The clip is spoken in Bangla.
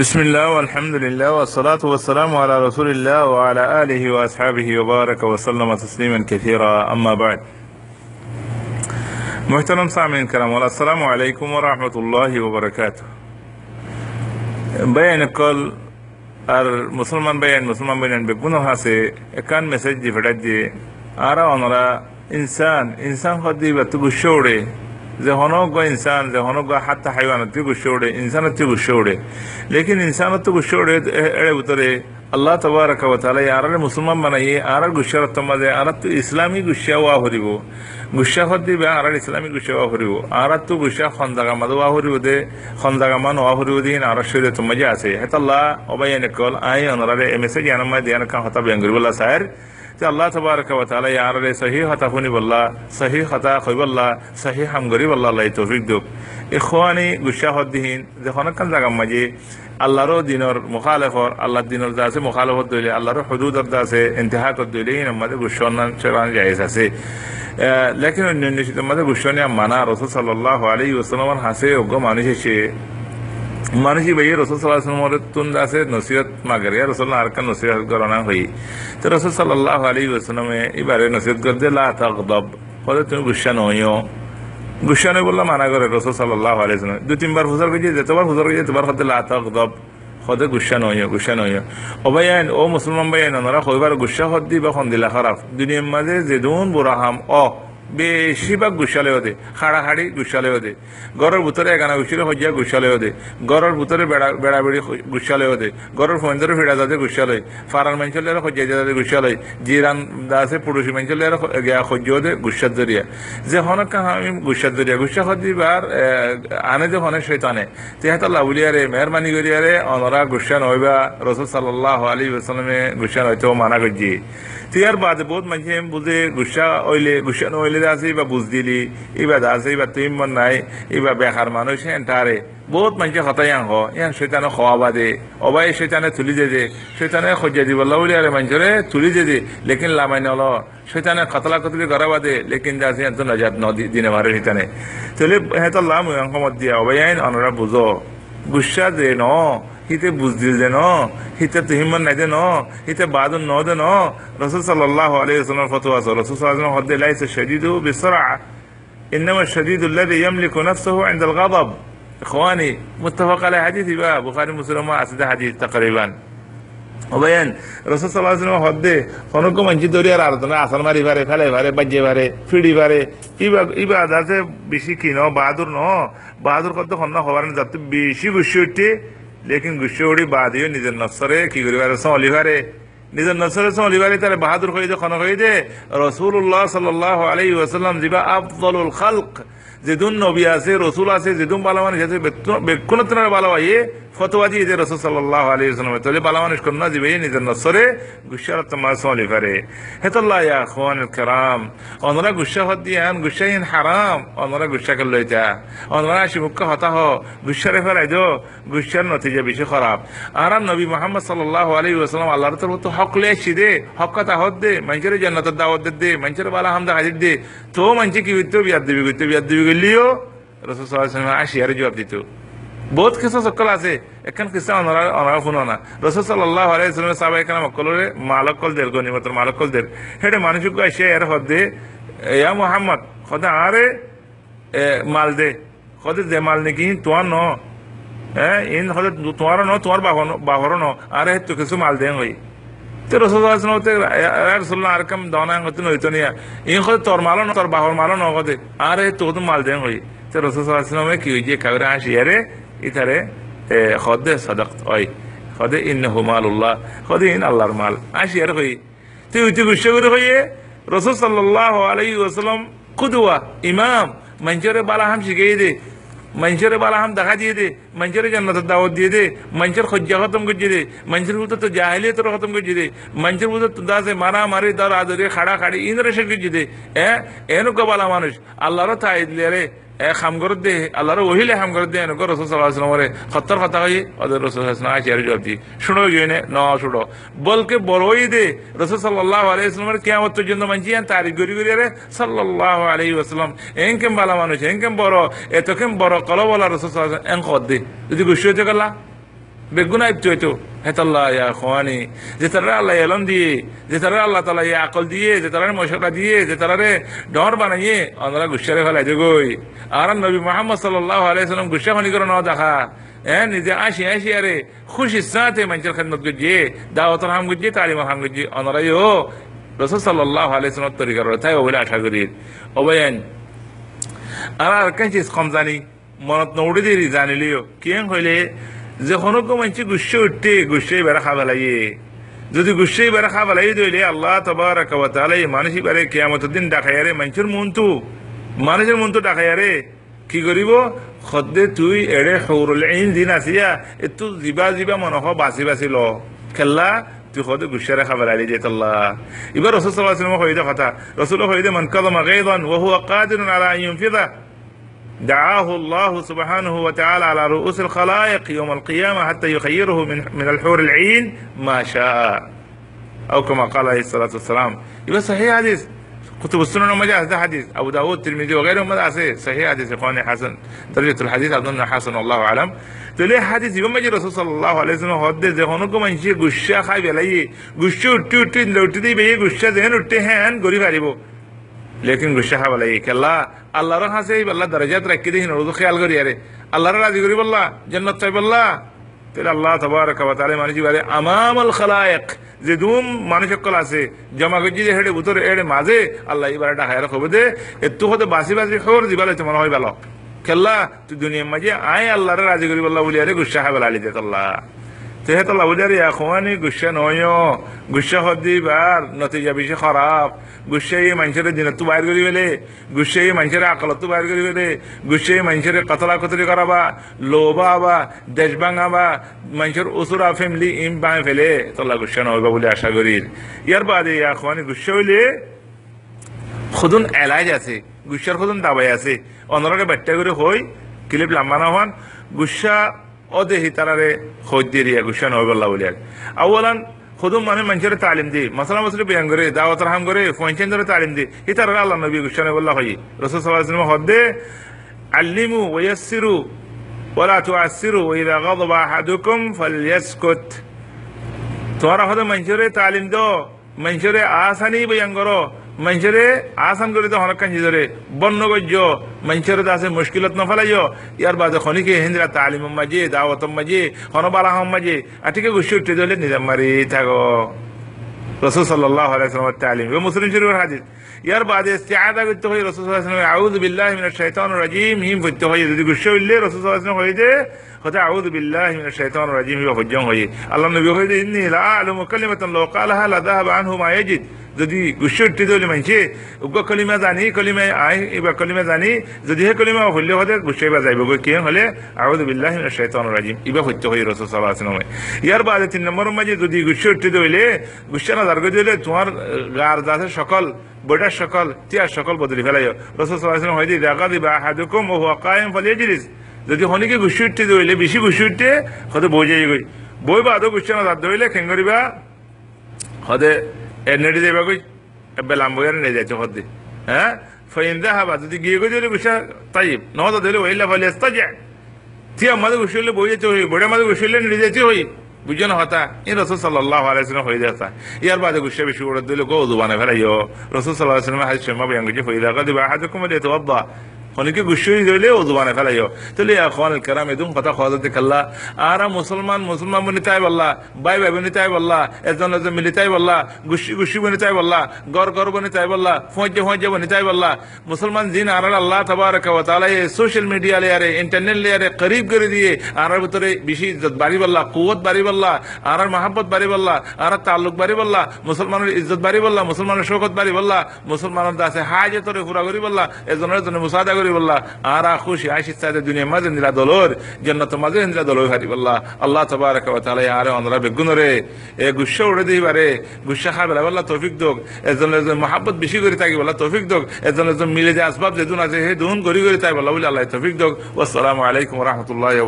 بسم الله والحمد لله والصلاة والسلام على رسول الله وعلى آله وأصحابه وبارك وسلم تسليما كثيرا أما بعد محترم سامعين الكرام السلام عليكم ورحمة الله وبركاته بيان কল আর মুসলমান বেয়ান মুসলমান বেয়ান বেগুনো হাসে একান মেসেজ দি ফেটাত যে আরা অনরা ইনসান ইনসান হদি বা তু গুসে উড়ে যে হনক গো ইনসান যে হনক গো হাত হাইওয়ান তুই গুসে উড়ে ইনসান তুই গুসে উড়ে লেকিন ইনসান তো গুসে উড়ে এড়ে উতরে আল্লাহ তবারক ওয়া তাআলা আরারে মুসলমান বানাইয়ে আরার গুসার তোমাদে আরা তো ইসলামী গুসা ওয়া হরিব গুসা হদি বে আরার ইসলামী গুসা ওয়া হরিব আরা তো গুসা খন্দাগা মাদ ওয়া হরিব দে খন্দাগা মান ওয়া হরিব দিন আরা শরীরে তো মজা আছে হেতাল্লাহ অবায়ানে কল আই অনরারে এ মেসেজ আনমা দিয়ান কা হতা বেঙ্গরি বলা সাহের যে আল্লাহ তবারক ওয়া তাআলা ইয়ারে সহি হতা হুনি বল্লা সহি হতা খইবল্লা সহি হামগরি বল্লা, আল্লাহ তৌফিক দুক ইখওয়ানি গুসা হদিন যে হনকান জাগা মাঝে, আল্লাহরও দিনের মুখালেফর আল্লাহ দিনের দা আছে মুখালেফত দইলে আল্লাহর হদুদর দা আছে ইন্তেহা কর দইলে এই আমাদের গুসনান সেরান জায়েজ আছে। লেকিন অন্য অন্য মধ্যে গুসনিয়া মানা, রসুল সাল্লাহ আলী ওসলামার হাসে অজ্ঞ মানুষ এসে মানুষই ভাই রসুল সাল্লাহ আসলামর তুন আছে, নসিহত মাগারে রসুল আর কান নসিহত গণনা হই। তো রসুল সাল্লাহ আলী ওসলামে এবারে নসিহত করে দে লা তাকদব ফলে তুমি গুসা নইও। গুসানে বললাম মানা করে রসুল সাল্লাহ আলাইসালাম দু, তিনবার ফুজার করছি যেতবার ফুজার করছি তোমার হতে লাতব হতে গুসা নয় গুসা নয় অবাইন ও মুসলমান বাইন ওনারা কইবার গুসা হদ্দি বা খন্দিলা খারাপ। দুনিয়ার মাঝে যেদুন বুড়াহাম অ। বেশিরভাগ গুসালে হতে খাড়া খাড়ি গুসালে হতে ঘরের ভিতরে এগানা গুছিলে হইয়া গুসালে হতে ঘরের ভিতরে বেড়া বেড়া বেড়ি গুসালে হতে ঘরের ফোনদের ফিরা যাতে গুসালে ফারার মাঞ্চলে হইয়া যাতে গুসালে জিরান আছে পুরুষী মাঞ্চলে গিয়া হইয়া হতে গুসার জরিয়া যে হনক আমি গুসার জরিয়া গুসা হদিবার আনে যে হনে শৈতানে। তেহাতা লাউলিয়ারে মেহরবানি করিয়ারে অনরা গুসা নইবা রসুল সাল্লাহ আলী ওসালামে গুসা নয়তো মানা করছি। বাদে বহুত মানুষে বুঝে গুসা ওইলে গুসা নইলে আছে বা বুঝ দিলি এবার আছে এবার তুই মন নাই এবার বেকার মানুষ এন্টারে বহুত মানুষে হতাই আহ ইয়ান শৈতানে খাওয়া বাদে অবাই শৈতানে তুলি দে দে শৈতানে খজ্জা দিব লাউলি আরে মানুষরে তুলি দে দে লেকিন লামাই নল শৈতানে খতলা কতলি করা বাদে লেকিন আছে এত নজাত নদী দিনে মারে শৈতানে তাহলে হেতর লাম অঙ্কমত দিয়া অবাই আইন অনরা বুঝো গুসা দে ন হিতে বুঝদিল দে ন হিতে তুহিমন নাই দে ন হিতে বাদুন ন দে ন রসুল সাল্লাহ আলাইহি ওয়াসাল্লাম ফতোয়া আছে রসুল সাল্লাল্লাহু আলাইহি ওয়াসাল্লাম লাইসা শাদীদু বিসরআ انما الشديد الذي يملك نفسه عند الغضب اخواني متفق على حديث بقى بخاري مسلم ما اسد حديث تقريبا অবায়ন রসুল সাল্লাহ হদ্দে অনেক মানছি দৌড়ি আর আলোচনা আসার মারি পারে ফেলে পারে বাজ্যে পারে ফিড়ি পারে ইবা ইবা যাতে বেশি কি ন বাহাদুর ন বাহাদুর কত খন্ন হবার না যাতে বেশি গুছি লেকিন গুছি উঠি বাদিও নিজের নসরে কি করি পারে সলি পারে নিজের নসরে সলি তার বাহাদুর হয়ে দে খন হয়ে দে রসুল্লাহ সাল্লাহ আলাই ওসাল্লাম যিবা আফদলুল খালক। যেদুন নবী আছে, রসুল আছে, যেদুন বালা মানুষ আছে বেক্ষণ বালা ইয়ে ফতোয়া দিয়ে রসুল সাল্লাহ আলী ইসলাম তাহলে বালা মানুষ কন্যা দিবে নিজের নসরে গুসার তোমার সলি পারে হেতল্লাহ ইয়া খান কেরাম অনরা গুসা হত দিয়ান গুসাহীন হারাম অনরা গুসা করল এটা অনরা আসি মুখ্য হতা হ, গুসারে ফেলাই দো, গুসার নতিজা বেশি খারাপ। আর নবী মোহাম্মদ সাল্লাহ আলী ওসালাম আল্লাহর তরফ তো হক লে আসছি দে, হক কথা হত দে, মানুষের জান্নাতের দাওয়াত দে মানুষের বালা হামদা হাজির দে। তো মানুষ কি করতো বিয়াদ দিবি করতো বিয়াদ দিবি গেলিও রসুল সাল্লাহ আসি আর জবাব দিত। বহুত কিছু সকল আছে। এখন কিছু অনরা অনরা শুনো না। রসুল সাল্লাহ আলাইসলামের সাহাবা এখানে মক্কলরে মালকল দের গনিমতর মালকল দের হেটে মানুষক আসে এর হদে ইয়া মোহাম্মদ খদে আরে মাল দে। সদে দে মাল নাকি তোমার ন। হ্যাঁ ইন হদে তোমার ন তোমার বাহন বাহর ন। আরে তো কিছু মাল দেন হই তো রসুল রসুল্লাহ আর কাম দনা হতে নইতো নিয়া। ইন খদে তোর মালো ন তোর বাহর মালো ন খদে আরে তো মাল দেন হই তো রসুল সাল্লামে কি হয়েছে কাউরে আসি আরে ইতারে খদে সদক ওই, খদে ইন হুমালুল্লাহ খদে ইন আল্লাহর মাল। আসি আর হই তুই উঠি গুসে করে হইয়ে রসুল সাল্লাহ আলাই ওসালাম খুদুয়া ইমাম, মঞ্চরে বালা হাম শিখিয়ে দে মানুষের বালা হাম দেখা দিয়ে দে মানুষের জান্নাতের দাওয়াত দিয়ে দে মানুষের খজ্জা খতম করছে দে মানুষের ভিতর তো জাহিলিয়ে তোর খতম করছে দে মানুষের ভিতর তো দাসে মারা মারি দর আদরে খাড়া খাড়ি ইন্দ্র শেষ করছে দে হ্যাঁ এনুক বালা মানুষ, আল্লাহরও তাই দিলে রে। এ খাম করে দে আল্লাহর ওহিলে খাম করে দে এনুক রসুল সাল্লাহ আসলামরে সত্তর কথা হই ওদের রসুল আসলাম আসি আর জবাব দি গিয়ে ন, শুনো। বলকে বড়ই দে রসুল সাল্লাহ আলাই ইসলামের কেমন পর্যন্ত মানছি তারিখ গড়ি গড়ি রে সাল্লাহ আলাই আসলাম এনকেম বালা মানুষ এনকেম বড়, এতকেম বড় কল বলা রসুল সাল্লাহ এন কর দে যদি গুছি হতে গেলা বেগুনা ইবতু হইতো হেতাল্লাহ ইয়া খোয়ানি, যে তারা আল্লাহ এলম দিয়ে, যে তারা আল্লাহ তালা ইয়া আকল দিয়ে, যে তারা মশলা দিয়ে, যে তারারে ডর বানাইয়ে আমরা গুসারে ফেলাই দেগই আর নবী মোহাম্মদ সাল্লাহ আলাইসালাম গুসা খনি করে ন দেখা। হ্যাঁ নিজে আসি আসি, আরে খুশি সাথে মানুষের খেদমত গুজিয়ে দাওয়াতর হাম গুজিয়ে তালিমার হাম গুজিয়ে অনারাই ও রসুল সাল্লাহ আলাইসালাম তরিকার তাই ওবলে আশা করি। অবয়ান আর আর চিজ কম জানি, মনত নৌড়ে দিয়ে জানিলিও, কিয়ং হইলে যে কোনো মানুষ গুসে উঠতে গুসে বেড়া খাবা লাগে যদি গুসে বেড়া খাবা লাগে দইলে আল্লাহ তবার কাবাতালাই মানুষ এবারে কেয়ামতের দিন ডাকাইয়ারে মানুষের মন তো মানুষের মন তো ডাকাইয়ারে কি করিব? সদ্যে তুই এড়ে সৌরলে ইন দিন আসিয়া, এতো জিবা জিবা মনস বাচি বাচি ল। খেলা তুই সদে গুসারে খাবার আলি দিয়ে তল্লা। এবার রসুল সাল্লাহ সাল্লাম হইদে কথা। রসুল হইদে মন কদম গাইদান ওহু আকাদিন আলা ইউনফিদা। دعاه الله سبحانه وتعالى على رؤوس الخلائق يوم القيامة حتى يخيره من من الحور العين ما شاء. أو كما قال عليه الصلاة والسلام. يبقى صحيح حديث. كتب السنن وما جاء هذا حديث. أبو داود الترمذي وغيرهم ماذا صحيح حديث إخواني حسن. درجة الحديث أظن حسن والله أعلم. تلي حديث؟ يوم ما الرسول صلى الله عليه وسلم هود ذي هنوكم من شيء غشة خايف عليه. غشة وتو وتو لو تدي بيه غشة ذهن وتهان غريب عليه. লেকিন গুসা খাবা লাগে, কেল্লা আল্লাহর হাসে আল্লাহ দরজাত রাখি দিন রোজ খেয়াল করি, আরে আল্লাহর রাজি করি বললা, জন্নত চাই বললা। তাহলে আল্লাহ তবারক ওয়া তাআলা মানুষ বারে আমামাল খালায়েক যে দুম মানুষ সকল আছে, জমা গজি যে হেডে উতরে এড়ে মাঝে আল্লাহ এবারে ডাকায় রাখবে দে এতু হতে বাসি বাসি খবর দিবালে তো মনে হয় ভালো। খেল্লা তুই দুনিয়ার মাঝে আয় আল্লাহর রাজি করি বললা বলি, আরে গুসা খাবে লালি দে আল্লাহ বলি আরে এখনই গুসা নয়, গুসা হদি বার নতিজা বেশি খারাপ। গুসাই মানুষের দিনতো বাইর করি ফেলে গুসাই মানুষের আকালতো বাইর করি ফেলে গুসাই মানুষের কতলা কতরি করাবা লোবা বা দেশ ভাঙাবা, মানুষের ওসুরা ফ্যামিলি ইম বাঙে ফেলে, তোলা গুসা নহবা বলে আশা করি। ইয়ার বাদে এখন গুসা হইলে খুদুন এলাজ আছে, গুসার খুদুন দাবাই আছে। অনরাকে বাট্টা করে হই, ক্লিপ লাম্বা না হন, গুসা او د ره خود دی ریګوشن او الله ولیا اولا خودم مانه منجر تعلیم دی. مثلا مثلا بیان گره دعوت رحم گره فونچن در تعلیم دی. هیتر الله نبی گوشن والله خی رسول صلی اللہ علیه وسلم خود و لا ولا و واذا غضب احدکم فلیسکت. تو را خود منشر تعلیم دو منجر آسانی بیان گره. তোমার হদে মানুষের তালিম দো মানুষের আসানি বয়ান করো মানুষের আসান করে তো হনকান জিদরে বন্য গজ্য মানুষের আছে মুশকিলত নফলাইও ইয়ার বাদে খনিকে হিন্দিরা তালিম মাঝে দাওয়াত মাঝে হনবালা হম মাঝে আটিকে গুছি উঠে দিলে নিজাম মারি থাকো রসুল সাল্লাহ আলাইসালামের তালিম মুসলিম শরীফের হাদিস ইয়ার বাদে ইস্তিআদা করতে হয় রসুল সাল্লাল্লাহু আউযু বিল্লাহি মিনাশ শাইতানির রাজিম হিম করতে হয় যদি গুসা হইলে রসুল সাল্লাল্লাহু হয়ে যে হতে আউযু বিল্লাহি মিনাশ শাইতানির রাজিম হিবা হজ্জাম হয় আল্লাহ নবী হয়ে ইন্নী লা আ'লামু কালিমাতান লাউ ক্বালাহা লা যাহাবা আনহু মা ইয়াজিদ যদি গুসা উঠতে দিলে মানছে উগ্র কলিমা জানি, কলিমা আই এবার কলিমা জানি, যদি হে কলিমা হইলে হতে গুসাইবা যাইব গৈ কি হলে? আউযু বিল্লাহি শাইতানির রাজিম ইবা হইতে হয় রসুল আলাইহি ওয়াসাল্লাম। ইয়ার বাদে তিন নম্বর মাঝে যদি গুসা উঠতে দিলে গুসা না দারগো দিলে তোমার গার দাসের সকল বইটার সকল তিয়ার সকল বদলি ফেলাই। রসুল সাল্লাল্লাহু হয় দেখা দিবা আহাদুকুম ও হুয়া কায়েম ফালিয়াজলিস যদি হনিকে গুছি উঠতে দইলে বেশি গুছি উঠতে হতে বই যাই গই বই বা আদৌ গুছি না দাঁত ধরিলে খেঙ্গরিবা এর নেড়ে যাইবা গই এবে লাম্বইয়ার নেড়ে যাইছে হতে হ্যাঁ ফাইন যাহাবা যদি গিয়ে গই দিলে গুছা তাইব নহতা দিলে ওইলা ফালিয়াস্তাজা তিয়া আমাদের গুছি হলে বই যেতে হই বইটা আমাদের গুছি হলে নেড়ে যেতে হই বুঝছ না হতা এই রসুল সাল্লাহ আলাইসলাম হয়ে যাতা ইয়ার বাদে গুসে বেশি ওরা দিলে গো দুবানে ফেলাইও রসুল সাল্লাহ আসলাম হাজ শেমা বিয়াং গুজি হয়ে দেখা দিবা হাজ কুমার অনেকে গুসে দিলে ও দুবানে ফেলাইও। তাহলে এখন কেরাম, এদুম কথা খাওয়া খাল্লা আর মুসলমান মুসলমান বনি তাই বললা বাই বাই বনি তাই বললা এজন এজন মিলি তাই বললা গুসি গুসি বনি তাই বললা গর গর বনি তাই বললা ফৌজে ফৌজে বনি তাই বললা মুসলমান জিন আর আল্লাহ তবারক ওয়া তাআলা এই সোশ্যাল মিডিয়া লেয়ারে ইন্টারনেট লেয়ারে করিব করে দিয়ে আর ভিতরে বেশি ইজ্জত বাড়ি বললা কুয়ত বাড়ি বললা আর মহাব্বত বাড়ি বললা আর তাল্লুক বাড়ি বললা মুসলমানের ইজ্জত বাড়ি বললা মুসলমানের শৌকত বাড়ি বললা মুসলমানের দাসে হাজে তোরে ঘুরা করি বললা এজনের জন্য মুসাদা করি বললা, আরা খুশি দুনিয়া মাঝে নিলা দলর মাঝে নিলা হারিবল্লাহ বললা। আল্লাহ আরে এ গুসা উড়ে দিবারে গুসা খাবে বললা, তৌফিক দোক। এজন এজন মহাব্বত বেশি করে থাকি বললা, তৌফিক দোক। এজন এজন মিলে যে আসবাব যেদুন আছে, হে দুন করি করে তাই বললা, বলে আল্লাহ, তৌফিক দোক। আসসালামু আলাইকুম ওয়া রাহমাতুল্লাহি